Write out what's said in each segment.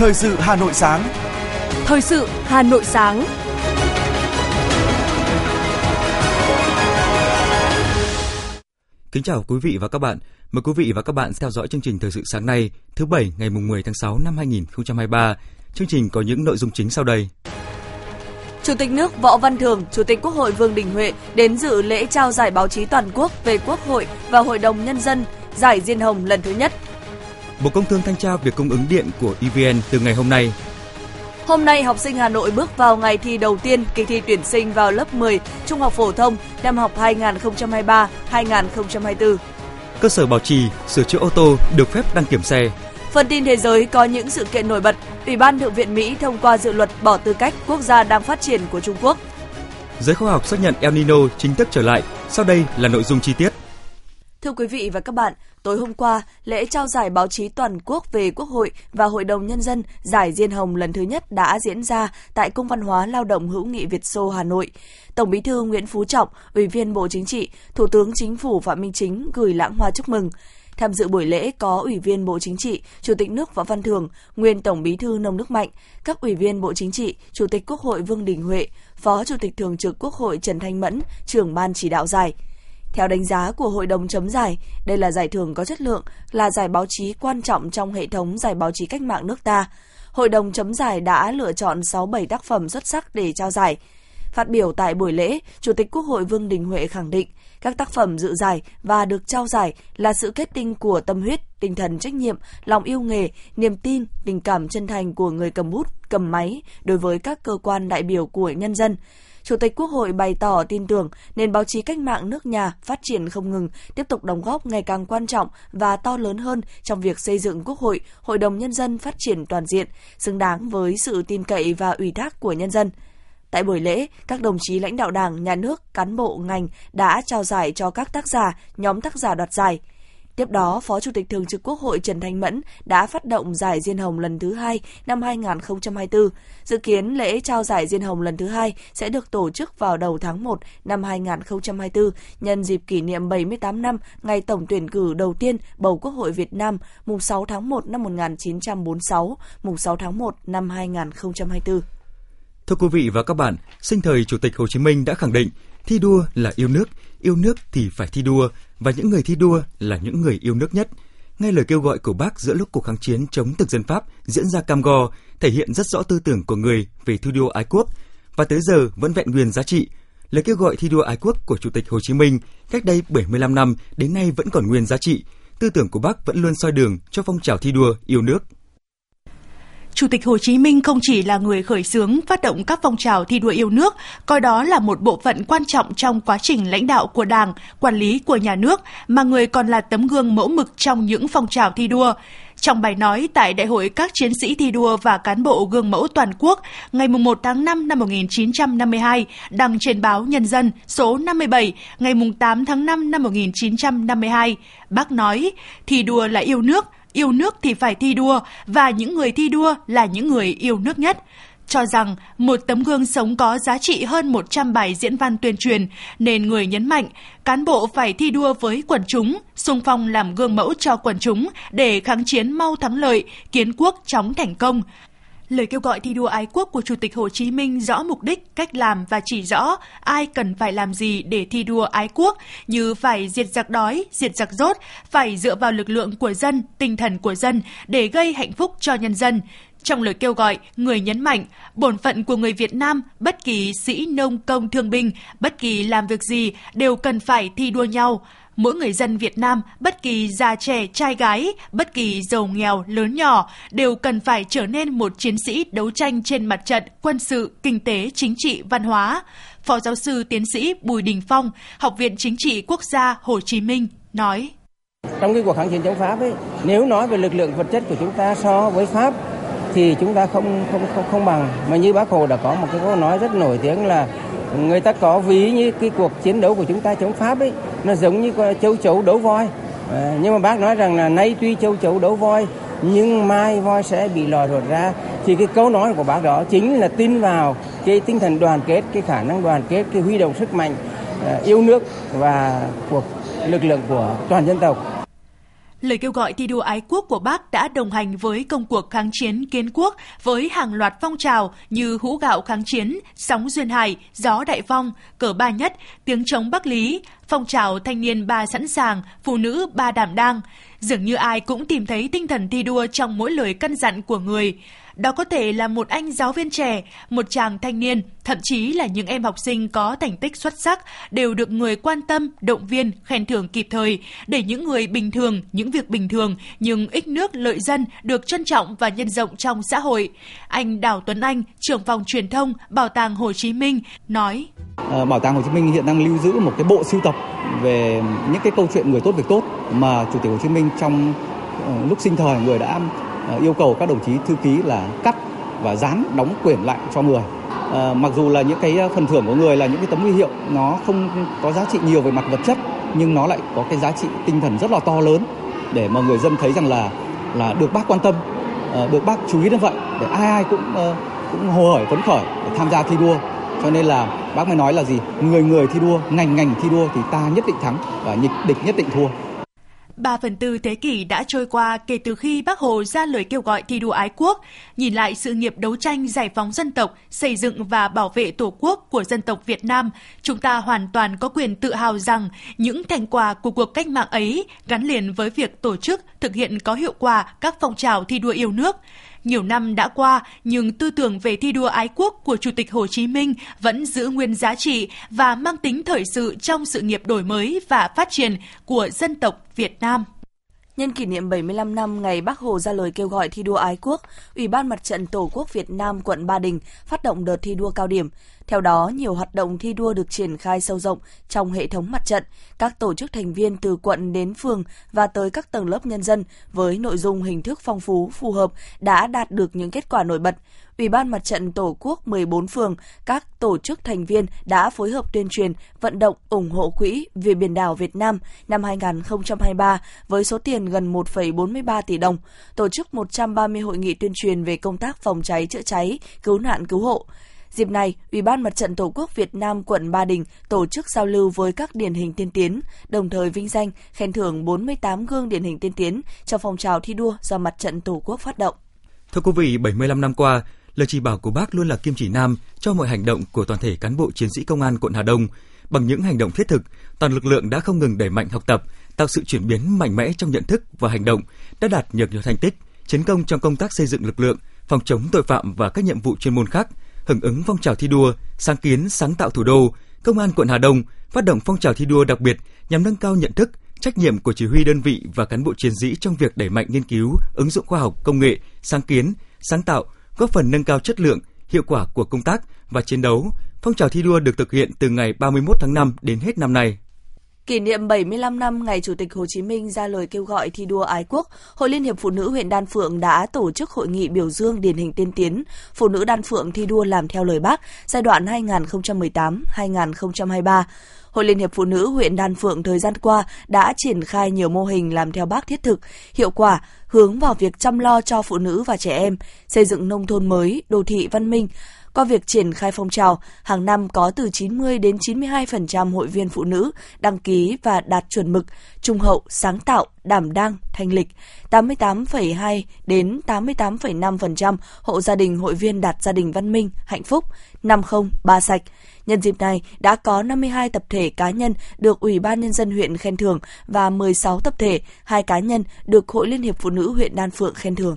Thời sự Hà Nội sáng. Thời sự Hà Nội sáng. Kính chào quý vị và các bạn. Mời quý vị và các bạn theo dõi chương trình Thời sự sáng nay, thứ bảy ngày mùng 10 tháng 6 năm 2023. Chương trình có những nội dung chính sau đây. Chủ tịch nước Võ Văn Thường, Chủ tịch Quốc hội Vương Đình Huệ đến dự lễ trao giải báo chí toàn quốc về Quốc hội và Hội đồng Nhân dân giải Diên Hồng lần thứ nhất. Bộ Công Thương thanh tra việc cung ứng điện của EVN từ ngày hôm nay. Hôm nay, học sinh Hà Nội bước vào ngày thi đầu tiên kỳ thi tuyển sinh vào lớp 10 Trung học phổ thông năm học 2023-2024. Cơ sở bảo trì, sửa chữa ô tô được phép đăng kiểm xe. Phần tin thế giới có những sự kiện nổi bật. Ủy ban Thượng viện Mỹ thông qua dự luật bỏ tư cách quốc gia đang phát triển của Trung Quốc. Giới khoa học xác nhận El Nino chính thức trở lại. Sau đây là nội dung chi tiết. Thưa quý vị và các bạn, tối hôm qua, lễ trao giải báo chí toàn quốc về Quốc hội và Hội đồng Nhân dân giải Diên Hồng lần thứ nhất đã diễn ra tại Cung văn hóa Lao động hữu nghị Việt Xô Hà Nội. Tổng bí thư Nguyễn Phú Trọng, Ủy viên Bộ Chính trị, Thủ tướng Chính phủ Phạm Minh Chính gửi lãng hoa chúc mừng. Tham dự buổi lễ có Ủy viên Bộ Chính trị, Chủ tịch nước Võ Văn Thường, nguyên Tổng bí thư Nông Đức Mạnh, các Ủy viên Bộ Chính trị, Chủ tịch Quốc hội Vương Đình Huệ, Phó Chủ tịch Thường trực Quốc hội Trần Thanh Mẫn, trưởng ban chỉ đạo giải. Theo đánh giá của Hội đồng chấm giải, đây là giải thưởng có chất lượng, là giải báo chí quan trọng trong hệ thống giải báo chí cách mạng nước ta. Hội đồng chấm giải đã lựa chọn 6-7 tác phẩm xuất sắc để trao giải. Phát biểu tại buổi lễ, Chủ tịch Quốc hội Vương Đình Huệ khẳng định các tác phẩm dự giải và được trao giải là sự kết tinh của tâm huyết, tinh thần trách nhiệm, lòng yêu nghề, niềm tin, tình cảm chân thành của người cầm bút, cầm máy đối với các cơ quan đại biểu của nhân dân. Chủ tịch Quốc hội bày tỏ tin tưởng nền báo chí cách mạng nước nhà phát triển không ngừng, tiếp tục đóng góp ngày càng quan trọng và to lớn hơn trong việc xây dựng Quốc hội, Hội đồng Nhân dân phát triển toàn diện, xứng đáng với sự tin cậy và ủy thác của nhân dân. Tại buổi lễ, các đồng chí lãnh đạo Đảng, Nhà nước, cán bộ, ngành đã trao giải cho các tác giả, nhóm tác giả đoạt giải. Tiếp đó, Phó Chủ tịch Thường trực Quốc hội Trần Thanh Mẫn đã phát động giải Diên Hồng lần thứ hai năm 2024. Dự kiến lễ trao giải Diên Hồng lần thứ hai sẽ được tổ chức vào đầu tháng 1 năm 2024 nhân dịp kỷ niệm 78 năm ngày tổng tuyển cử đầu tiên bầu Quốc hội Việt Nam mùng 6 tháng 1 năm 1946, mùng 6 tháng 1 năm 2024. Thưa quý vị và các bạn, sinh thời Chủ tịch Hồ Chí Minh đã khẳng định thi đua là yêu nước, yêu nước thì phải thi đua và những người thi đua là những người yêu nước nhất. Ngay lời kêu gọi của bác giữa lúc cuộc kháng chiến chống thực dân Pháp diễn ra cam go thể hiện rất rõ tư tưởng của người về thi đua ái quốc và tới giờ vẫn vẹn nguyên giá trị. Lời kêu gọi thi đua ái quốc của Chủ tịch Hồ Chí Minh cách đây 75 năm đến nay vẫn còn nguyên giá trị. Tư tưởng của bác vẫn luôn soi đường cho phong trào thi đua yêu nước. Chủ tịch Hồ Chí Minh không chỉ là người khởi xướng phát động các phong trào thi đua yêu nước, coi đó là một bộ phận quan trọng trong quá trình lãnh đạo của Đảng, quản lý của nhà nước, mà người còn là tấm gương mẫu mực trong những phong trào thi đua. Trong bài nói tại Đại hội các chiến sĩ thi đua và cán bộ gương mẫu toàn quốc ngày 1 tháng 5 năm 1952 đăng trên báo Nhân dân số 57 ngày 8 tháng 5 năm 1952, bác nói thi đua là yêu nước, yêu nước thì phải thi đua và những người thi đua là những người yêu nước nhất cho rằng một tấm gương sống có giá trị hơn 100 bài diễn văn tuyên truyền, nên người nhấn mạnh cán bộ phải thi đua với quần chúng, sung phong làm gương mẫu cho quần chúng để kháng chiến mau thắng lợi, kiến quốc chóng thành công. Lời kêu gọi thi đua ái quốc của Chủ tịch Hồ Chí Minh rõ mục đích, cách làm và chỉ rõ ai cần phải làm gì để thi đua ái quốc như phải diệt giặc đói, diệt giặc rốt, phải dựa vào lực lượng của dân, tinh thần của dân để gây hạnh phúc cho nhân dân. Trong lời kêu gọi, người nhấn mạnh, bổn phận của người Việt Nam, bất kỳ sĩ nông công thương binh, bất kỳ làm việc gì đều cần phải thi đua nhau. Mỗi người dân Việt Nam, bất kỳ già trẻ, trai gái, bất kỳ giàu nghèo, lớn nhỏ, đều cần phải trở nên một chiến sĩ đấu tranh trên mặt trận quân sự, kinh tế, chính trị, văn hóa. Phó giáo sư tiến sĩ Bùi Đình Phong, Học viện Chính trị Quốc gia Hồ Chí Minh, nói. Trong cái cuộc kháng chiến chống Pháp ấy, nếu nói về lực lượng vật chất của chúng ta so với Pháp thì chúng ta không không không không bằng mà như bác hồ đã có một cái câu nói rất nổi tiếng là người ta có ví như cái cuộc chiến đấu của chúng ta chống pháp ấy nó giống như châu chấu đấu voi. À, nhưng mà bác nói rằng là nay tuy châu chấu đấu voi nhưng mai voi sẽ bị lòi ruột ra. Thì cái câu nói của bác đó chính là tin vào cái tinh thần đoàn kết cái khả năng đoàn kết cái huy động sức mạnh à, yêu nước và cuộc lực lượng của toàn dân tộc. Lời kêu gọi thi đua ái quốc của Bác đã đồng hành với công cuộc kháng chiến kiến quốc với hàng loạt phong trào như hũ gạo kháng chiến, sóng duyên hải, gió đại phong, cờ ba nhất, tiếng chống Bắc Lý, phong trào thanh niên ba sẵn sàng, phụ nữ ba đảm đang. Dường như ai cũng tìm thấy tinh thần thi đua trong mỗi lời căn dặn của người. Đó có thể là một anh giáo viên trẻ, một chàng thanh niên, thậm chí là những em học sinh có thành tích xuất sắc đều được người quan tâm, động viên, khen thưởng kịp thời để những người bình thường, những việc bình thường nhưng ích nước lợi dân được trân trọng và nhân rộng trong xã hội. Anh Đào Tuấn Anh, trưởng phòng truyền thông Bảo tàng Hồ Chí Minh nói: ờ, Bảo tàng Hồ Chí Minh hiện đang lưu giữ một cái bộ sưu tập về những cái câu chuyện người tốt việc tốt mà Chủ tịch Hồ Chí Minh trong ờ, lúc sinh thời người đã Ờ, yêu cầu các đồng chí thư ký là cắt và dán đóng quyển lại cho người. À, mặc dù là những cái ờ, phần thưởng của người là những cái tấm huy hiệu nó không có giá trị nhiều về mặt vật chất nhưng nó lại có cái giá trị tinh thần rất là to lớn để mà người dân thấy rằng là là được bác quan tâm, à, được bác chú ý đến vậy để ai ai cũng cũng hồ hởi phấn khởi để tham gia thi đua. Cho nên là bác mới nói là gì? Người người thi đua, ngành ngành thi đua thì ta nhất định thắng và địch nhất định thua. 3 phần tư thế kỷ đã trôi qua kể từ khi Bác Hồ ra lời kêu gọi thi đua ái quốc, nhìn lại sự nghiệp đấu tranh giải phóng dân tộc, xây dựng và bảo vệ Tổ quốc của dân tộc Việt Nam, chúng ta hoàn toàn có quyền tự hào rằng những thành quả của cuộc cách mạng ấy gắn liền với việc tổ chức thực hiện có hiệu quả các phong trào thi đua yêu nước. Nhiều năm đã qua, nhưng tư tưởng về thi đua ái quốc của Chủ tịch Hồ Chí Minh vẫn giữ nguyên giá trị và mang tính thời sự trong sự nghiệp đổi mới và phát triển của dân tộc Việt Nam. Nhân kỷ niệm 75 năm ngày Bác Hồ ra lời kêu gọi thi đua ái quốc, Ủy ban Mặt trận Tổ quốc Việt Nam quận Ba Đình phát động đợt thi đua cao điểm. Theo đó, nhiều hoạt động thi đua được triển khai sâu rộng trong hệ thống mặt trận, các tổ chức thành viên từ quận đến phường và tới các tầng lớp nhân dân với nội dung hình thức phong phú, phù hợp đã đạt được những kết quả nổi bật. Ủy ban Mặt trận Tổ quốc 14 phường, các tổ chức thành viên đã phối hợp tuyên truyền, vận động ủng hộ quỹ vì biển đảo Việt Nam năm 2023 với số tiền gần 1,43 tỷ đồng, tổ chức 130 hội nghị tuyên truyền về công tác phòng cháy chữa cháy, cứu nạn cứu hộ. Dịp này, Ủy ban Mặt trận Tổ quốc Việt Nam quận Ba Đình tổ chức giao lưu với các điển hình tiên tiến, đồng thời vinh danh, khen thưởng 48 gương điển hình tiên tiến trong phong trào thi đua do Mặt trận Tổ quốc phát động. Thưa quý vị, 75 năm qua, lời chỉ bảo của bác luôn là kim chỉ nam cho mọi hành động của toàn thể cán bộ chiến sĩ công an quận Hà Đông. Bằng những hành động thiết thực, toàn lực lượng đã không ngừng đẩy mạnh học tập, tạo sự chuyển biến mạnh mẽ trong nhận thức và hành động, đã đạt nhiều nhiều thành tích, chiến công trong công tác xây dựng lực lượng, phòng chống tội phạm và các nhiệm vụ chuyên môn khác, hưởng ứng phong trào thi đua, sáng kiến sáng tạo thủ đô, Công an quận Hà Đông phát động phong trào thi đua đặc biệt nhằm nâng cao nhận thức, trách nhiệm của chỉ huy đơn vị và cán bộ chiến sĩ trong việc đẩy mạnh nghiên cứu, ứng dụng khoa học công nghệ, sáng kiến, sáng tạo, góp phần nâng cao chất lượng, hiệu quả của công tác và chiến đấu. Phong trào thi đua được thực hiện từ ngày 31 tháng 5 đến hết năm nay. Kỷ niệm 75 năm ngày Chủ tịch Hồ Chí Minh ra lời kêu gọi thi đua ái quốc, Hội Liên hiệp Phụ nữ huyện Đan Phượng đã tổ chức hội nghị biểu dương điển hình tiên tiến Phụ nữ Đan Phượng thi đua làm theo lời Bác giai đoạn 2018-2023. Hội Liên hiệp Phụ nữ huyện Đan Phượng thời gian qua đã triển khai nhiều mô hình làm theo bác thiết thực, hiệu quả, hướng vào việc chăm lo cho phụ nữ và trẻ em, xây dựng nông thôn mới, đô thị văn minh, qua việc triển khai phong trào, hàng năm có từ 90 đến 92% hội viên phụ nữ đăng ký và đạt chuẩn mực, trung hậu, sáng tạo, đảm đang, thanh lịch. 88,2 đến 88,5% hộ gia đình hội viên đạt gia đình văn minh, hạnh phúc, 50, ba sạch. Nhân dịp này, đã có 52 tập thể cá nhân được Ủy ban Nhân dân huyện khen thưởng và 16 tập thể, hai cá nhân được Hội Liên hiệp Phụ nữ huyện Đan Phượng khen thưởng.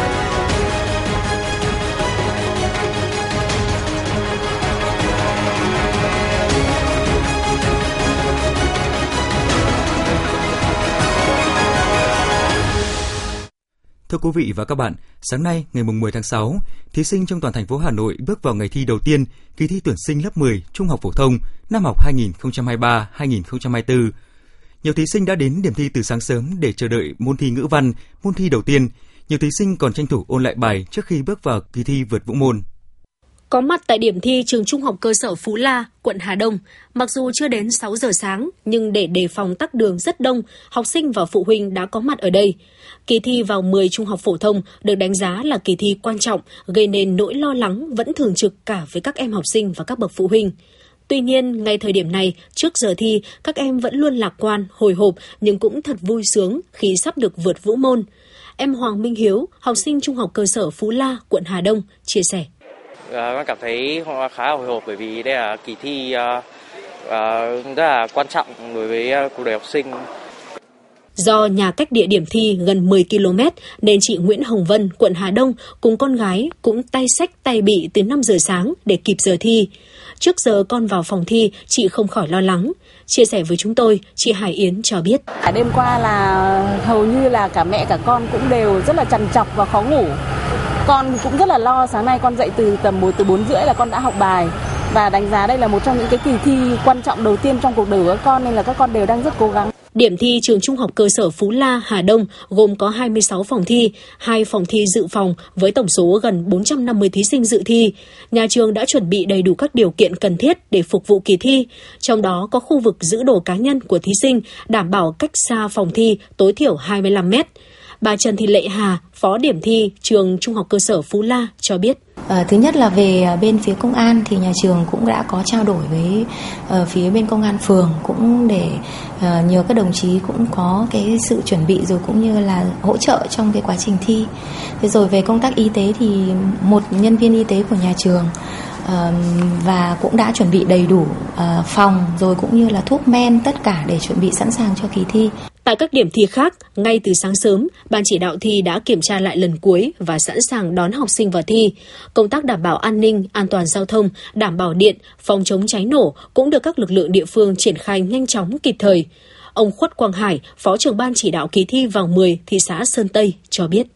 Thưa quý vị và các bạn, sáng nay ngày 10 tháng 6, thí sinh trong toàn thành phố Hà Nội bước vào ngày thi đầu tiên kỳ thi tuyển sinh lớp 10 Trung học phổ thông năm học 2023-2024. Nhiều thí sinh đã đến điểm thi từ sáng sớm để chờ đợi môn thi ngữ văn, môn thi đầu tiên. Nhiều thí sinh còn tranh thủ ôn lại bài trước khi bước vào kỳ thi vượt vũ môn. Có mặt tại điểm thi trường Trung học cơ sở Phú La, quận Hà Đông, mặc dù chưa đến 6 giờ sáng, nhưng để đề phòng tắc đường rất đông, học sinh và phụ huynh đã có mặt ở đây. Kỳ thi vào 10 trung học phổ thông được đánh giá là kỳ thi quan trọng, gây nên nỗi lo lắng vẫn thường trực cả với các em học sinh và các bậc phụ huynh. Tuy nhiên, ngay thời điểm này, trước giờ thi, các em vẫn luôn lạc quan, hồi hộp nhưng cũng thật vui sướng khi sắp được vượt vũ môn. Em Hoàng Minh Hiếu, học sinh trung học cơ sở Phú La, quận Hà Đông, chia sẻ. Con cảm thấy khá là hồi hộp bởi vì đây là kỳ thi uh, uh, rất là quan trọng đối với cuộc đời học sinh. Do nhà cách địa điểm thi gần 10 km nên chị Nguyễn Hồng Vân, quận Hà Đông cùng con gái cũng tay sách tay bị từ 5 giờ sáng để kịp giờ thi. Trước giờ con vào phòng thi, chị không khỏi lo lắng. Chia sẻ với chúng tôi, chị Hải Yến cho biết. À, đêm qua là hầu như là cả mẹ cả con cũng đều rất là trằn trọc và khó ngủ. Con cũng rất là lo, sáng nay con dậy từ tầm 1 từ 4 rưỡi là con đã học bài và đánh giá đây là một trong những cái kỳ thi quan trọng đầu tiên trong cuộc đời của các con nên là các con đều đang rất cố gắng. Điểm thi trường Trung học cơ sở Phú La, Hà Đông gồm có 26 phòng thi, hai phòng thi dự phòng với tổng số gần 450 thí sinh dự thi. Nhà trường đã chuẩn bị đầy đủ các điều kiện cần thiết để phục vụ kỳ thi, trong đó có khu vực giữ đồ cá nhân của thí sinh đảm bảo cách xa phòng thi tối thiểu 25 mét. Bà Trần Thị Lệ Hà, Phó điểm thi trường Trung học cơ sở Phú La cho biết. À, thứ nhất là về ờ, bên phía công an thì nhà trường cũng đã có trao đổi với uh, phía bên công an phường cũng để uh, nhờ các đồng chí cũng có cái sự chuẩn bị rồi cũng như là hỗ trợ trong cái quá trình thi. Thế rồi về công tác y tế thì một nhân viên y tế của nhà trường uh, và cũng đã chuẩn bị đầy đủ uh, phòng rồi cũng như là thuốc men tất cả để chuẩn bị sẵn sàng cho kỳ thi. Tại các điểm thi khác, ngay từ sáng sớm, ban chỉ đạo thi đã kiểm tra lại lần cuối và sẵn sàng đón học sinh vào thi. Công tác đảm bảo an ninh, an toàn giao thông, đảm bảo điện, phòng chống cháy nổ cũng được các lực lượng địa phương triển khai nhanh chóng kịp thời. Ông Khuất Quang Hải, Phó trưởng ban chỉ đạo kỳ thi vòng 10 thị xã Sơn Tây cho biết.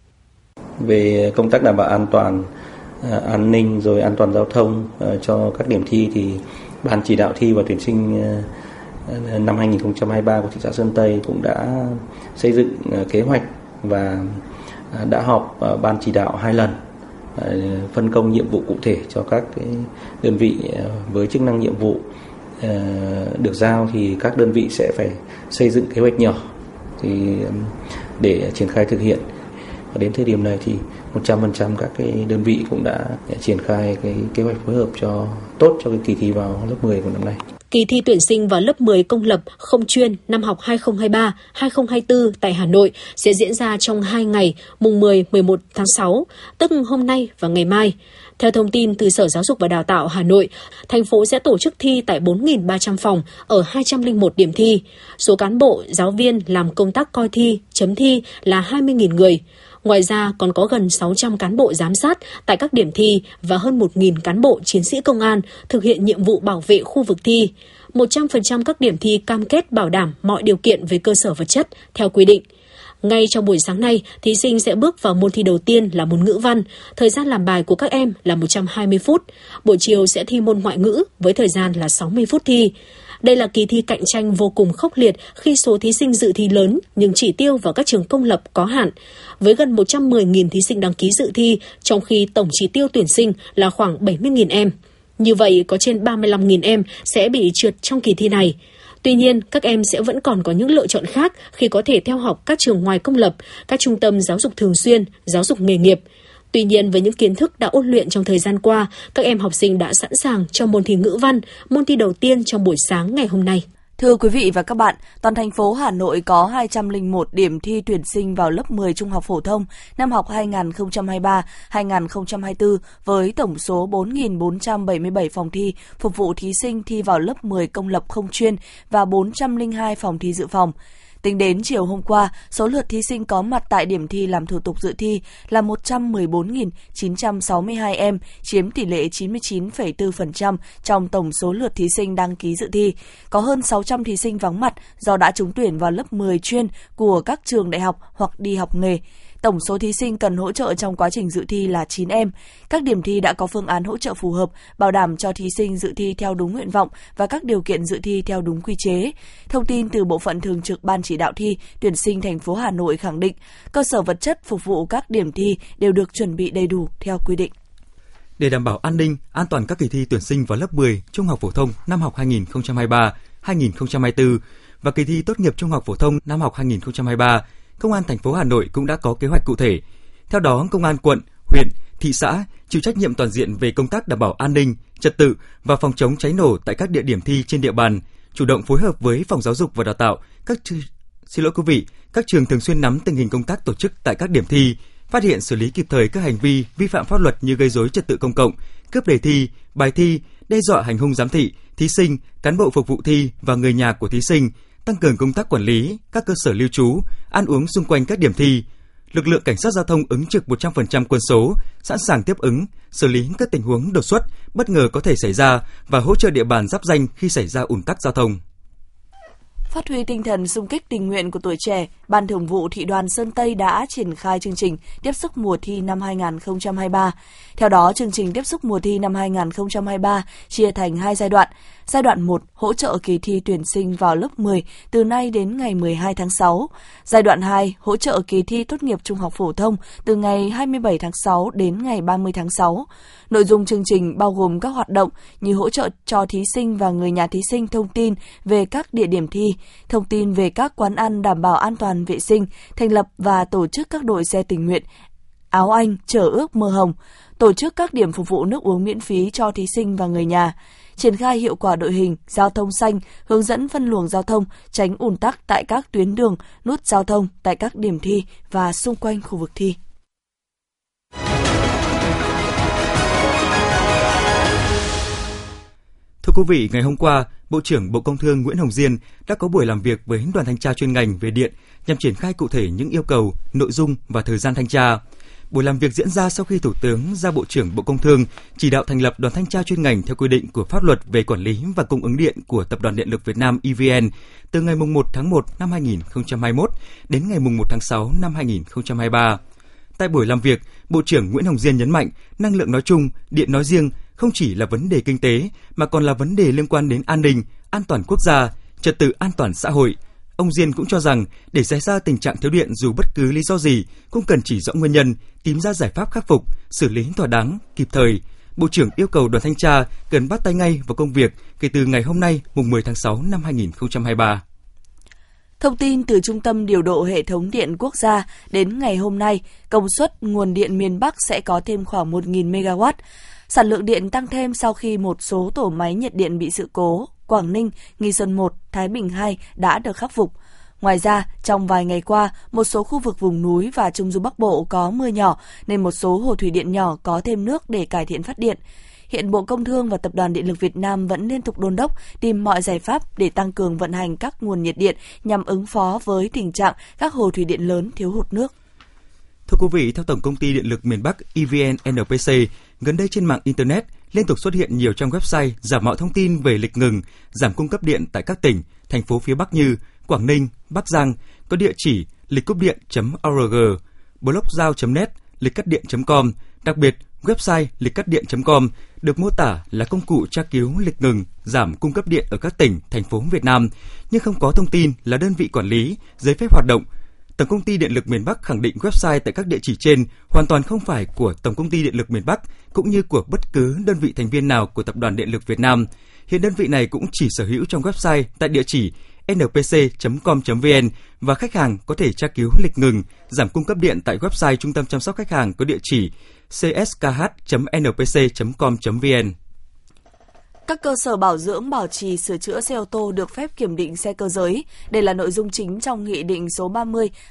Về công tác đảm bảo an toàn, à, an ninh rồi an toàn giao thông à, cho các điểm thi thì ban chỉ đạo thi và tuyển sinh à, năm 2023 của thị xã Sơn Tây cũng đã xây dựng ờ, kế hoạch và ờ, đã họp ờ, ban chỉ đạo hai lần phân công nhiệm vụ cụ thể cho các cái đơn vị với chức năng nhiệm vụ được giao thì các đơn vị sẽ phải xây dựng kế hoạch nhỏ thì để triển khai thực hiện và đến thời điểm này thì 100% các cái đơn vị cũng đã triển khai cái kế hoạch phối hợp cho tốt cho cái kỳ thi vào lớp 10 của năm nay. Kỳ thi tuyển sinh vào lớp 10 công lập không chuyên năm học 2023-2024 tại Hà Nội sẽ diễn ra trong 2 ngày, mùng 10-11 tháng 6, tức hôm nay và ngày mai. Theo thông tin từ Sở Giáo dục và Đào tạo Hà Nội, thành phố sẽ tổ chức thi tại 4.300 phòng ở 201 điểm thi. Số cán bộ, giáo viên làm công tác coi thi, chấm thi là 20.000 người. Ngoài ra còn có gần 600 cán bộ giám sát tại các điểm thi và hơn 1.000 cán bộ chiến sĩ công an thực hiện nhiệm vụ bảo vệ khu vực thi. 100% các điểm thi cam kết bảo đảm mọi điều kiện về cơ sở vật chất theo quy định. Ngay trong buổi sáng nay, thí sinh sẽ bước vào môn thi đầu tiên là môn ngữ văn. Thời gian làm bài của các em là 120 phút. Buổi chiều sẽ thi môn ngoại ngữ với thời gian là 60 phút thi. Đây là kỳ thi cạnh tranh vô cùng khốc liệt khi số thí sinh dự thi lớn nhưng chỉ tiêu vào các trường công lập có hạn. Với gần 110.000 thí sinh đăng ký dự thi, trong khi tổng chỉ tiêu tuyển sinh là khoảng 70.000 em. Như vậy, có trên 35.000 em sẽ bị trượt trong kỳ thi này. Tuy nhiên, các em sẽ vẫn còn có những lựa chọn khác khi có thể theo học các trường ngoài công lập, các trung tâm giáo dục thường xuyên, giáo dục nghề nghiệp. Tuy nhiên, với những kiến thức đã ôn luyện trong thời gian qua, các em học sinh đã sẵn sàng cho môn thi ngữ văn, môn thi đầu tiên trong buổi sáng ngày hôm nay. Thưa quý vị và các bạn, toàn thành phố Hà Nội có 201 điểm thi tuyển sinh vào lớp 10 trung học phổ thông năm học 2023-2024 với tổng số 4.477 phòng thi phục vụ thí sinh thi vào lớp 10 công lập không chuyên và 402 phòng thi dự phòng. Tính đến chiều hôm qua, số lượt thí sinh có mặt tại điểm thi làm thủ tục dự thi là 114.962 em, chiếm tỷ lệ 99,4% trong tổng số lượt thí sinh đăng ký dự thi. Có hơn 600 thí sinh vắng mặt do đã trúng tuyển vào lớp 10 chuyên của các trường đại học hoặc đi học nghề. Tổng số thí sinh cần hỗ trợ trong quá trình dự thi là 9 em. Các điểm thi đã có phương án hỗ trợ phù hợp, bảo đảm cho thí sinh dự thi theo đúng nguyện vọng và các điều kiện dự thi theo đúng quy chế. Thông tin từ Bộ phận Thường trực Ban chỉ đạo thi tuyển sinh thành phố Hà Nội khẳng định, cơ sở vật chất phục vụ các điểm thi đều được chuẩn bị đầy đủ theo quy định. để đảm bảo an ninh, an toàn các kỳ thi tuyển sinh vào lớp 10 trung học phổ thông năm học 2023-2024 và kỳ thi tốt nghiệp trung học phổ thông năm học 2023, Công an thành phố Hà Nội cũng đã có kế hoạch cụ thể. Theo đó, Công an quận, huyện, thị xã chịu trách nhiệm toàn diện về công tác đảm bảo an ninh, trật tự và phòng chống cháy nổ tại các địa điểm thi trên địa bàn, chủ động phối hợp với phòng giáo dục và đào tạo, các xin lỗi quý vị, các trường thường xuyên nắm tình hình công tác tổ chức tại các điểm thi, phát hiện xử lý kịp thời các hành vi vi phạm pháp luật như gây rối trật tự công cộng, cướp đề thi, bài thi, đe dọa hành hung giám thị, thí sinh, cán bộ phục vụ thi và người nhà của thí sinh, tăng cường công tác quản lý các cơ sở lưu trú, ăn uống xung quanh các điểm thi. Lực lượng cảnh sát giao thông ứng trực 100% quân số, sẵn sàng tiếp ứng, xử lý các tình huống đột xuất, bất ngờ có thể xảy ra và hỗ trợ địa bàn giáp danh khi xảy ra ùn tắc giao thông. Phát huy tinh thần sung kích tình nguyện của tuổi trẻ, Ban Thường vụ Thị đoàn Sơn Tây đã triển khai chương trình tiếp sức mùa thi năm 2023. Theo đó, chương trình tiếp sức mùa thi năm 2023 chia thành hai giai đoạn. Giai đoạn 1 hỗ trợ kỳ thi tuyển sinh vào lớp 10 từ nay đến ngày 12 tháng 6. Giai đoạn 2 hỗ trợ kỳ thi tốt nghiệp trung học phổ thông từ ngày 27 tháng 6 đến ngày 30 tháng 6. Nội dung chương trình bao gồm các hoạt động như hỗ trợ cho thí sinh và người nhà thí sinh thông tin về các địa điểm thi, thông tin về các quán ăn đảm bảo an toàn vệ sinh, thành lập và tổ chức các đội xe tình nguyện, áo anh, chở ước mơ hồng, tổ chức các điểm phục vụ nước uống miễn phí cho thí sinh và người nhà, triển khai hiệu quả đội hình, giao thông xanh, hướng dẫn phân luồng giao thông, tránh ùn tắc tại các tuyến đường, nút giao thông tại các điểm thi và xung quanh khu vực thi. Thưa quý vị, ngày hôm qua, Bộ trưởng Bộ Công Thương Nguyễn Hồng Diên đã có buổi làm việc với đoàn thanh tra chuyên ngành về điện nhằm triển khai cụ thể những yêu cầu, nội dung và thời gian thanh tra. Buổi làm việc diễn ra sau khi Thủ tướng ra Bộ trưởng Bộ Công Thương chỉ đạo thành lập đoàn thanh tra chuyên ngành theo quy định của pháp luật về quản lý và cung ứng điện của Tập đoàn Điện lực Việt Nam EVN từ ngày 1 tháng 1 năm 2021 đến ngày 1 tháng 6 năm 2023. Tại buổi làm việc, Bộ trưởng Nguyễn Hồng Diên nhấn mạnh năng lượng nói chung, điện nói riêng không chỉ là vấn đề kinh tế mà còn là vấn đề liên quan đến an ninh, an toàn quốc gia, trật tự an toàn xã hội. Ông Diên cũng cho rằng để xảy ra tình trạng thiếu điện dù bất cứ lý do gì cũng cần chỉ rõ nguyên nhân, tìm ra giải pháp khắc phục, xử lý thỏa đáng, kịp thời. Bộ trưởng yêu cầu đoàn thanh tra cần bắt tay ngay vào công việc kể từ ngày hôm nay, mùng 10 tháng 6 năm 2023. Thông tin từ Trung tâm Điều độ Hệ thống Điện Quốc gia đến ngày hôm nay, công suất nguồn điện miền Bắc sẽ có thêm khoảng 1.000 MW. Sản lượng điện tăng thêm sau khi một số tổ máy nhiệt điện bị sự cố. Quảng Ninh, Nghi Sơn 1, Thái Bình 2 đã được khắc phục. Ngoài ra, trong vài ngày qua, một số khu vực vùng núi và Trung du Bắc Bộ có mưa nhỏ nên một số hồ thủy điện nhỏ có thêm nước để cải thiện phát điện. Hiện Bộ Công Thương và Tập đoàn Điện lực Việt Nam vẫn liên tục đôn đốc tìm mọi giải pháp để tăng cường vận hành các nguồn nhiệt điện nhằm ứng phó với tình trạng các hồ thủy điện lớn thiếu hụt nước. Thưa quý vị, theo Tổng công ty Điện lực miền Bắc EVN NPC, gần đây trên mạng Internet liên tục xuất hiện nhiều trang website giả mạo thông tin về lịch ngừng, giảm cung cấp điện tại các tỉnh, thành phố phía Bắc như Quảng Ninh, Bắc Giang có địa chỉ lịch cúp điện.org, blogzao.net, lịch cắt điện.com, đặc biệt website lịch cắt điện.com được mô tả là công cụ tra cứu lịch ngừng, giảm cung cấp điện ở các tỉnh, thành phố Việt Nam, nhưng không có thông tin là đơn vị quản lý, giấy phép hoạt động, Tổng công ty Điện lực miền Bắc khẳng định website tại các địa chỉ trên hoàn toàn không phải của Tổng công ty Điện lực miền Bắc cũng như của bất cứ đơn vị thành viên nào của Tập đoàn Điện lực Việt Nam. Hiện đơn vị này cũng chỉ sở hữu trong website tại địa chỉ npc.com.vn và khách hàng có thể tra cứu lịch ngừng, giảm cung cấp điện tại website Trung tâm chăm sóc khách hàng có địa chỉ cskh.npc.com.vn. Các cơ sở bảo dưỡng, bảo trì, sửa chữa xe ô tô được phép kiểm định xe cơ giới. Đây là nội dung chính trong Nghị định số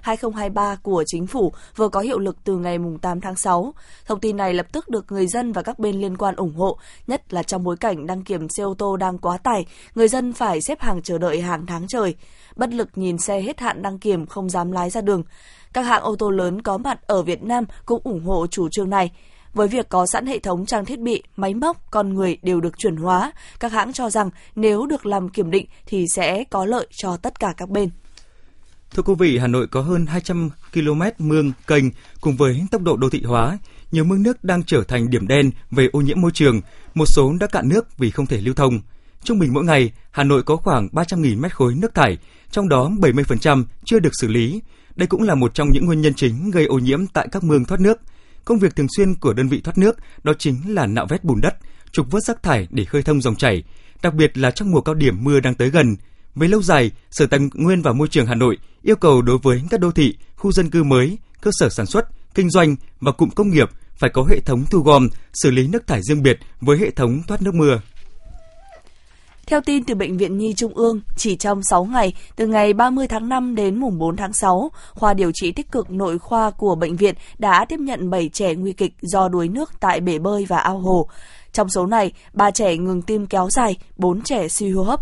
30-2023 của Chính phủ vừa có hiệu lực từ ngày 8 tháng 6. Thông tin này lập tức được người dân và các bên liên quan ủng hộ, nhất là trong bối cảnh đăng kiểm xe ô tô đang quá tải, người dân phải xếp hàng chờ đợi hàng tháng trời. Bất lực nhìn xe hết hạn đăng kiểm không dám lái ra đường. Các hãng ô tô lớn có mặt ở Việt Nam cũng ủng hộ chủ trương này. Với việc có sẵn hệ thống trang thiết bị, máy móc, con người đều được chuẩn hóa, các hãng cho rằng nếu được làm kiểm định thì sẽ có lợi cho tất cả các bên. Thưa quý vị, Hà Nội có hơn 200 km mương, kênh cùng với tốc độ đô thị hóa, nhiều mương nước đang trở thành điểm đen về ô nhiễm môi trường, một số đã cạn nước vì không thể lưu thông. Trung bình mỗi ngày, Hà Nội có khoảng 300.000 mét khối nước thải, trong đó 70% chưa được xử lý. Đây cũng là một trong những nguyên nhân chính gây ô nhiễm tại các mương thoát nước – Công việc thường xuyên của đơn vị thoát nước đó chính là nạo vét bùn đất, trục vớt rác thải để khơi thông dòng chảy, đặc biệt là trong mùa cao điểm mưa đang tới gần. Về lâu dài, Sở Tài nguyên và Môi trường Hà Nội yêu cầu đối với các đô thị, khu dân cư mới, cơ sở sản xuất, kinh doanh và cụm công nghiệp phải có hệ thống thu gom, xử lý nước thải riêng biệt với hệ thống thoát nước mưa. Theo tin từ Bệnh viện Nhi Trung ương, chỉ trong 6 ngày, từ ngày 30 tháng 5 đến mùng 4 tháng 6, khoa điều trị tích cực nội khoa của bệnh viện đã tiếp nhận 7 trẻ nguy kịch do đuối nước tại bể bơi và ao hồ. Trong số này, 3 trẻ ngừng tim kéo dài, 4 trẻ suy hô hấp.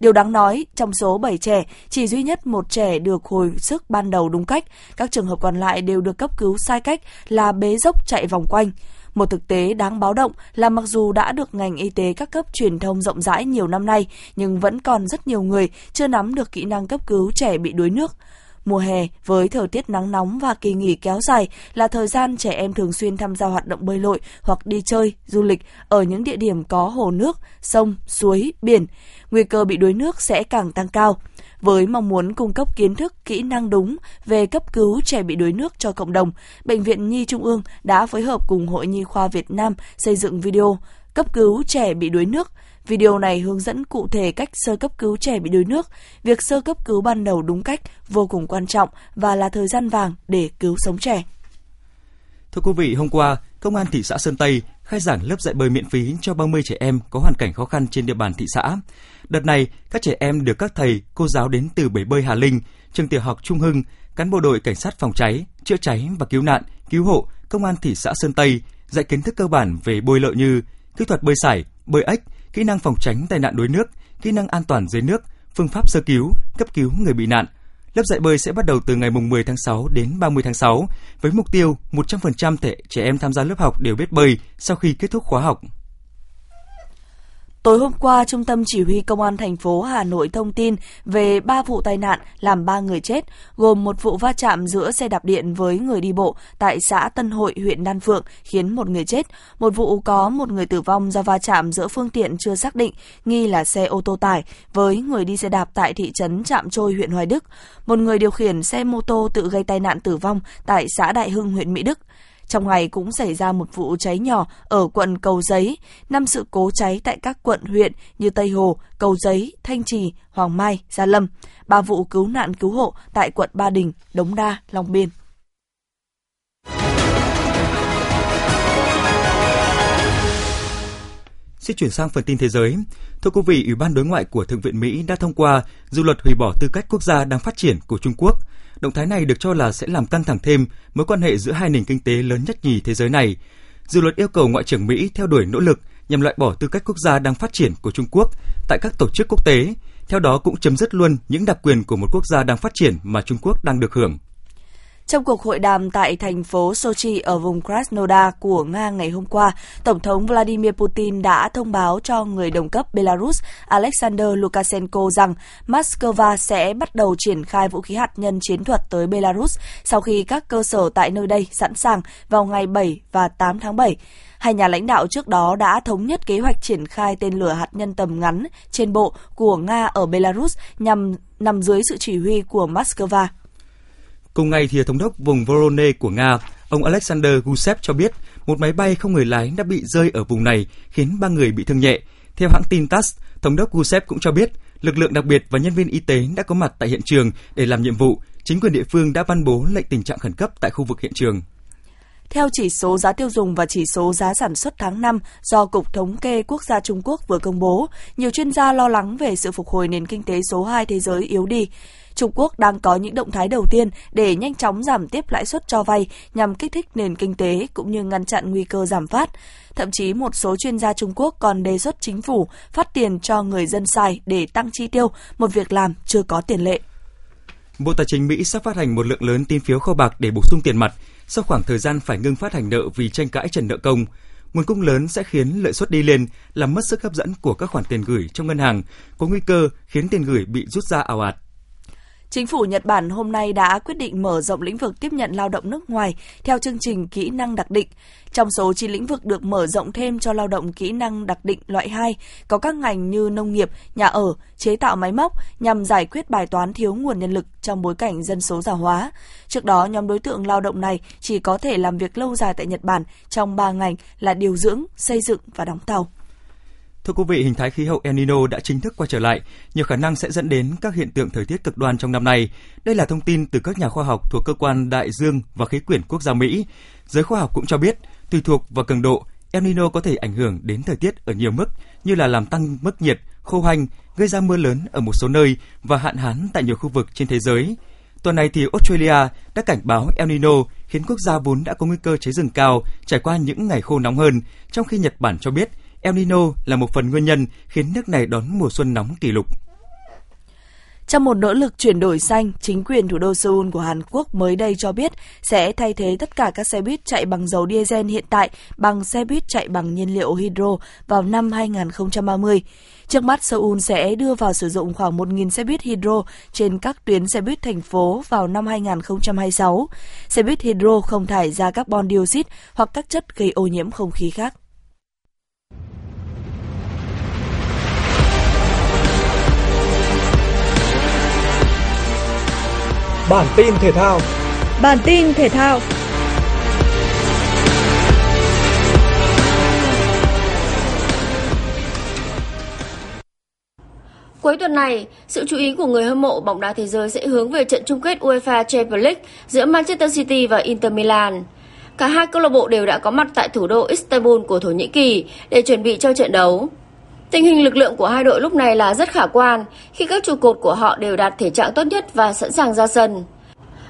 Điều đáng nói, trong số 7 trẻ, chỉ duy nhất một trẻ được hồi sức ban đầu đúng cách, các trường hợp còn lại đều được cấp cứu sai cách là bế dốc chạy vòng quanh. Một thực tế đáng báo động là mặc dù đã được ngành y tế các cấp truyền thông rộng rãi nhiều năm nay, nhưng vẫn còn rất nhiều người chưa nắm được kỹ năng cấp cứu trẻ bị đuối nước. Mùa hè với thời tiết nắng nóng và kỳ nghỉ kéo dài là thời gian trẻ em thường xuyên tham gia hoạt động bơi lội hoặc đi chơi, du lịch ở những địa điểm có hồ nước, sông, suối, biển. Nguy cơ bị đuối nước sẽ càng tăng cao. Với mong muốn cung cấp kiến thức, kỹ năng đúng về cấp cứu trẻ bị đuối nước cho cộng đồng, Bệnh viện Nhi Trung ương đã phối hợp cùng Hội Nhi khoa Việt Nam xây dựng video cấp cứu trẻ bị đuối nước. Video này hướng dẫn cụ thể cách sơ cấp cứu trẻ bị đuối nước. Việc sơ cấp cứu ban đầu đúng cách vô cùng quan trọng và là thời gian vàng để cứu sống trẻ. Thưa quý vị, hôm qua, Công an thị xã Sơn Tây khai giảng lớp dạy bơi miễn phí cho 30 trẻ em có hoàn cảnh khó khăn trên địa bàn thị xã. Đợt này, các trẻ em được các thầy, cô giáo đến từ bể bơi Hà Linh, trường tiểu học Trung Hưng, cán bộ đội cảnh sát phòng cháy, chữa cháy và cứu nạn, cứu hộ, công an thị xã Sơn Tây dạy kiến thức cơ bản về bơi lội như kỹ thuật bơi sải, bơi ếch, kỹ năng phòng tránh tai nạn đuối nước, kỹ năng an toàn dưới nước, phương pháp sơ cứu, cấp cứu người bị nạn. Lớp dạy bơi sẽ bắt đầu từ ngày mùng 10 tháng 6 đến 30 tháng 6 với mục tiêu 100% thể trẻ em tham gia lớp học đều biết bơi sau khi kết thúc khóa học. Tối hôm qua, Trung tâm Chỉ huy Công an thành phố Hà Nội thông tin về 3 vụ tai nạn làm 3 người chết, gồm một vụ va chạm giữa xe đạp điện với người đi bộ tại xã Tân Hội, huyện Đan Phượng, khiến một người chết. Một vụ có một người tử vong do va chạm giữa phương tiện chưa xác định, nghi là xe ô tô tải, với người đi xe đạp tại thị trấn Trạm Trôi, huyện Hoài Đức. Một người điều khiển xe mô tô tự gây tai nạn tử vong tại xã Đại Hưng, huyện Mỹ Đức. Trong ngày cũng xảy ra một vụ cháy nhỏ ở quận Cầu Giấy, năm sự cố cháy tại các quận huyện như Tây Hồ, Cầu Giấy, Thanh Trì, Hoàng Mai, Gia Lâm, ba vụ cứu nạn cứu hộ tại quận Ba Đình, Đống Đa, Long Biên. Xin chuyển sang phần tin thế giới. Thưa quý vị, Ủy ban đối ngoại của Thượng viện Mỹ đã thông qua dự luật hủy bỏ tư cách quốc gia đang phát triển của Trung Quốc – Động thái này được cho là sẽ làm căng thẳng thêm mối quan hệ giữa hai nền kinh tế lớn nhất nhì thế giới này. Dự luật yêu cầu Ngoại trưởng Mỹ theo đuổi nỗ lực nhằm loại bỏ tư cách quốc gia đang phát triển của Trung Quốc tại các tổ chức quốc tế, theo đó cũng chấm dứt luôn những đặc quyền của một quốc gia đang phát triển mà Trung Quốc đang được hưởng. Trong cuộc hội đàm tại thành phố Sochi ở vùng Krasnodar của Nga ngày hôm qua, Tổng thống Vladimir Putin đã thông báo cho người đồng cấp Belarus Alexander Lukashenko rằng Moscow sẽ bắt đầu triển khai vũ khí hạt nhân chiến thuật tới Belarus sau khi các cơ sở tại nơi đây sẵn sàng vào ngày 7 và 8 tháng 7. Hai nhà lãnh đạo trước đó đã thống nhất kế hoạch triển khai tên lửa hạt nhân tầm ngắn trên bộ của Nga ở Belarus nhằm nằm dưới sự chỉ huy của Moscow. Cùng ngày, thì thống đốc vùng Voronezh của Nga, ông Alexander Gusev cho biết một máy bay không người lái đã bị rơi ở vùng này khiến ba người bị thương nhẹ. Theo hãng tin TASS, thống đốc Gusev cũng cho biết lực lượng đặc biệt và nhân viên y tế đã có mặt tại hiện trường để làm nhiệm vụ. Chính quyền địa phương đã ban bố lệnh tình trạng khẩn cấp tại khu vực hiện trường. Theo chỉ số giá tiêu dùng và chỉ số giá sản xuất tháng 5 do Cục Thống kê Quốc gia Trung Quốc vừa công bố, nhiều chuyên gia lo lắng về sự phục hồi nền kinh tế số 2 thế giới yếu đi. Trung Quốc đang có những động thái đầu tiên để nhanh chóng giảm tiếp lãi suất cho vay nhằm kích thích nền kinh tế cũng như ngăn chặn nguy cơ giảm phát. Thậm chí một số chuyên gia Trung Quốc còn đề xuất chính phủ phát tiền cho người dân xài để tăng chi tiêu, một việc làm chưa có tiền lệ. Bộ Tài chính Mỹ sắp phát hành một lượng lớn tin phiếu kho bạc để bổ sung tiền mặt sau khoảng thời gian phải ngưng phát hành nợ vì tranh cãi trần nợ công. Nguồn cung lớn sẽ khiến lợi suất đi lên, làm mất sức hấp dẫn của các khoản tiền gửi trong ngân hàng, có nguy cơ khiến tiền gửi bị rút ra ảo ạt. Chính phủ Nhật Bản hôm nay đã quyết định mở rộng lĩnh vực tiếp nhận lao động nước ngoài theo chương trình kỹ năng đặc định. Trong số 9 lĩnh vực được mở rộng thêm cho lao động kỹ năng đặc định loại 2, có các ngành như nông nghiệp, nhà ở, chế tạo máy móc nhằm giải quyết bài toán thiếu nguồn nhân lực trong bối cảnh dân số già hóa. Trước đó, nhóm đối tượng lao động này chỉ có thể làm việc lâu dài tại Nhật Bản trong 3 ngành là điều dưỡng, xây dựng và đóng tàu. Thưa quý vị, hình thái khí hậu El Nino đã chính thức quay trở lại, nhiều khả năng sẽ dẫn đến các hiện tượng thời tiết cực đoan trong năm nay. Đây là thông tin từ các nhà khoa học thuộc cơ quan Đại dương và khí quyển quốc gia Mỹ. Giới khoa học cũng cho biết, tùy thuộc vào cường độ, El Nino có thể ảnh hưởng đến thời tiết ở nhiều mức như là làm tăng mức nhiệt, khô hành, gây ra mưa lớn ở một số nơi và hạn hán tại nhiều khu vực trên thế giới. Tuần này thì Australia đã cảnh báo El Nino khiến quốc gia vốn đã có nguy cơ cháy rừng cao trải qua những ngày khô nóng hơn, trong khi Nhật Bản cho biết El Nino là một phần nguyên nhân khiến nước này đón mùa xuân nóng kỷ lục. Trong một nỗ lực chuyển đổi xanh, chính quyền thủ đô Seoul của Hàn Quốc mới đây cho biết sẽ thay thế tất cả các xe buýt chạy bằng dầu diesel hiện tại bằng xe buýt chạy bằng nhiên liệu hydro vào năm 2030. Trước mắt, Seoul sẽ đưa vào sử dụng khoảng 1.000 xe buýt hydro trên các tuyến xe buýt thành phố vào năm 2026. Xe buýt hydro không thải ra carbon dioxide hoặc các chất gây ô nhiễm không khí khác. Bản tin thể thao. Bản tin thể thao. Cuối tuần này, sự chú ý của người hâm mộ bóng đá thế giới sẽ hướng về trận chung kết UEFA Champions League giữa Manchester City và Inter Milan. Cả hai câu lạc bộ đều đã có mặt tại thủ đô Istanbul của Thổ Nhĩ Kỳ để chuẩn bị cho trận đấu. Tình hình lực lượng của hai đội lúc này là rất khả quan khi các trụ cột của họ đều đạt thể trạng tốt nhất và sẵn sàng ra sân.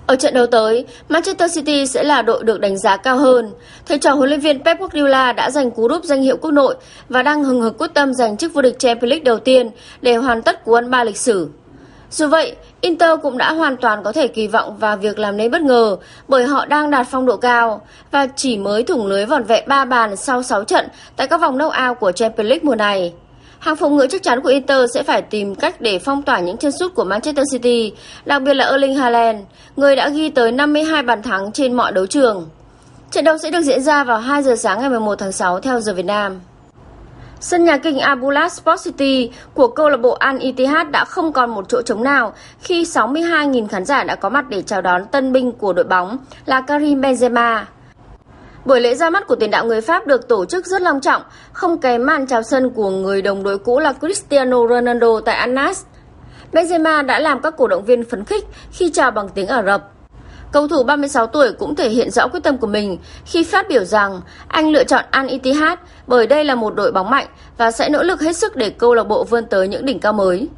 Ở trận đấu tới, Manchester City sẽ là đội được đánh giá cao hơn. Thầy trò huấn luyện viên Pep Guardiola đã giành cú đúp danh hiệu quốc nội và đang hừng hực quyết tâm giành chức vô địch Champions League đầu tiên để hoàn tất cú ăn ba lịch sử. Dù vậy, Inter cũng đã hoàn toàn có thể kỳ vọng vào việc làm nên bất ngờ bởi họ đang đạt phong độ cao và chỉ mới thủng lưới vòn vẹn 3 bàn sau 6 trận tại các vòng knock-out của Champions League mùa này. Hàng phòng ngự chắc chắn của Inter sẽ phải tìm cách để phong tỏa những chân sút của Manchester City, đặc biệt là Erling Haaland, người đã ghi tới 52 bàn thắng trên mọi đấu trường. Trận đấu sẽ được diễn ra vào 2 giờ sáng ngày 11 tháng 6 theo giờ Việt Nam. Sân nhà kinh Abula Sport City của câu lạc bộ Al Ittihad đã không còn một chỗ trống nào khi 62.000 khán giả đã có mặt để chào đón tân binh của đội bóng là Karim Benzema. Buổi lễ ra mắt của tiền đạo người Pháp được tổ chức rất long trọng, không kém màn chào sân của người đồng đội cũ là Cristiano Ronaldo tại Anas. Benzema đã làm các cổ động viên phấn khích khi chào bằng tiếng Ả Rập. Cầu thủ 36 tuổi cũng thể hiện rõ quyết tâm của mình khi phát biểu rằng anh lựa chọn Al Ittihad bởi đây là một đội bóng mạnh và sẽ nỗ lực hết sức để câu lạc bộ vươn tới những đỉnh cao mới.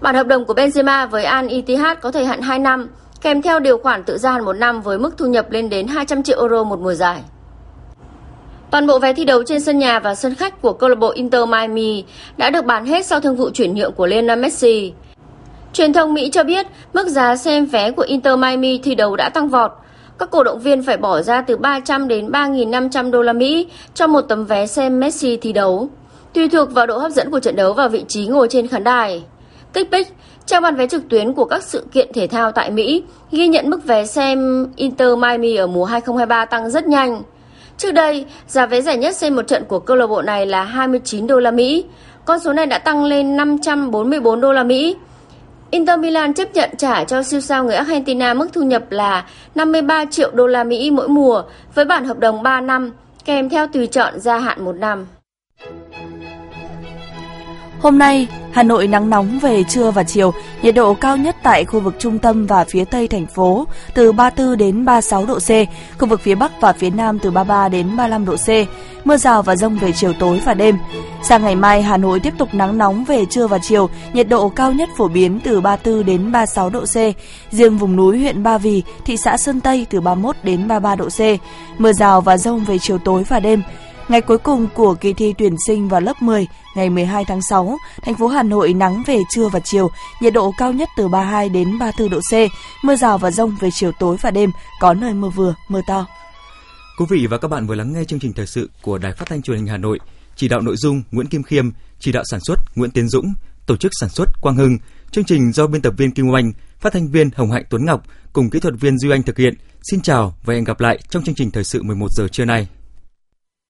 Bản hợp đồng của Benzema với Al Ittihad có thời hạn 2 năm, kèm theo điều khoản tự gia hạn một năm với mức thu nhập lên đến 200 triệu euro một mùa giải. Toàn bộ vé thi đấu trên sân nhà và sân khách của câu lạc bộ Inter Miami đã được bán hết sau thương vụ chuyển nhượng của Lionel Messi. Truyền thông Mỹ cho biết mức giá xem vé của Inter Miami thi đấu đã tăng vọt. Các cổ động viên phải bỏ ra từ 300 đến 3.500 đô la Mỹ cho một tấm vé xem Messi thi đấu, tùy thuộc vào độ hấp dẫn của trận đấu và vị trí ngồi trên khán đài. Kích trang bán vé trực tuyến của các sự kiện thể thao tại Mỹ, ghi nhận mức vé xem Inter Miami ở mùa 2023 tăng rất nhanh. Trước đây, giá vé rẻ nhất xem một trận của câu lạc bộ này là 29 đô la Mỹ. Con số này đã tăng lên 544 đô la Mỹ. Inter Milan chấp nhận trả cho siêu sao người Argentina mức thu nhập là 53 triệu đô la Mỹ mỗi mùa với bản hợp đồng 3 năm, kèm theo tùy chọn gia hạn 1 năm. Hôm nay, Hà Nội nắng nóng về trưa và chiều, nhiệt độ cao nhất tại khu vực trung tâm và phía tây thành phố từ 34 đến 36 độ C, khu vực phía bắc và phía nam từ 33 đến 35 độ C. Mưa rào và rông về chiều tối và đêm. Sang ngày mai, Hà Nội tiếp tục nắng nóng về trưa và chiều, nhiệt độ cao nhất phổ biến từ 34 đến 36 độ C. Riêng vùng núi huyện Ba Vì, thị xã Sơn Tây từ 31 đến 33 độ C. Mưa rào và rông về chiều tối và đêm. Ngày cuối cùng của kỳ thi tuyển sinh vào lớp 10, ngày 12 tháng 6, thành phố Hà Nội nắng về trưa và chiều, nhiệt độ cao nhất từ 32 đến 34 độ C, mưa rào và rông về chiều tối và đêm, có nơi mưa vừa, mưa to. Quý vị và các bạn vừa lắng nghe chương trình thời sự của Đài Phát thanh Truyền hình Hà Nội. Chỉ đạo nội dung Nguyễn Kim Khiêm, chỉ đạo sản xuất Nguyễn Tiến Dũng, tổ chức sản xuất Quang Hưng. Chương trình do biên tập viên Kim Oanh, phát thanh viên Hồng Hạnh Tuấn Ngọc cùng kỹ thuật viên Duy Anh thực hiện. Xin chào và hẹn gặp lại trong chương trình thời sự 11 giờ trưa nay.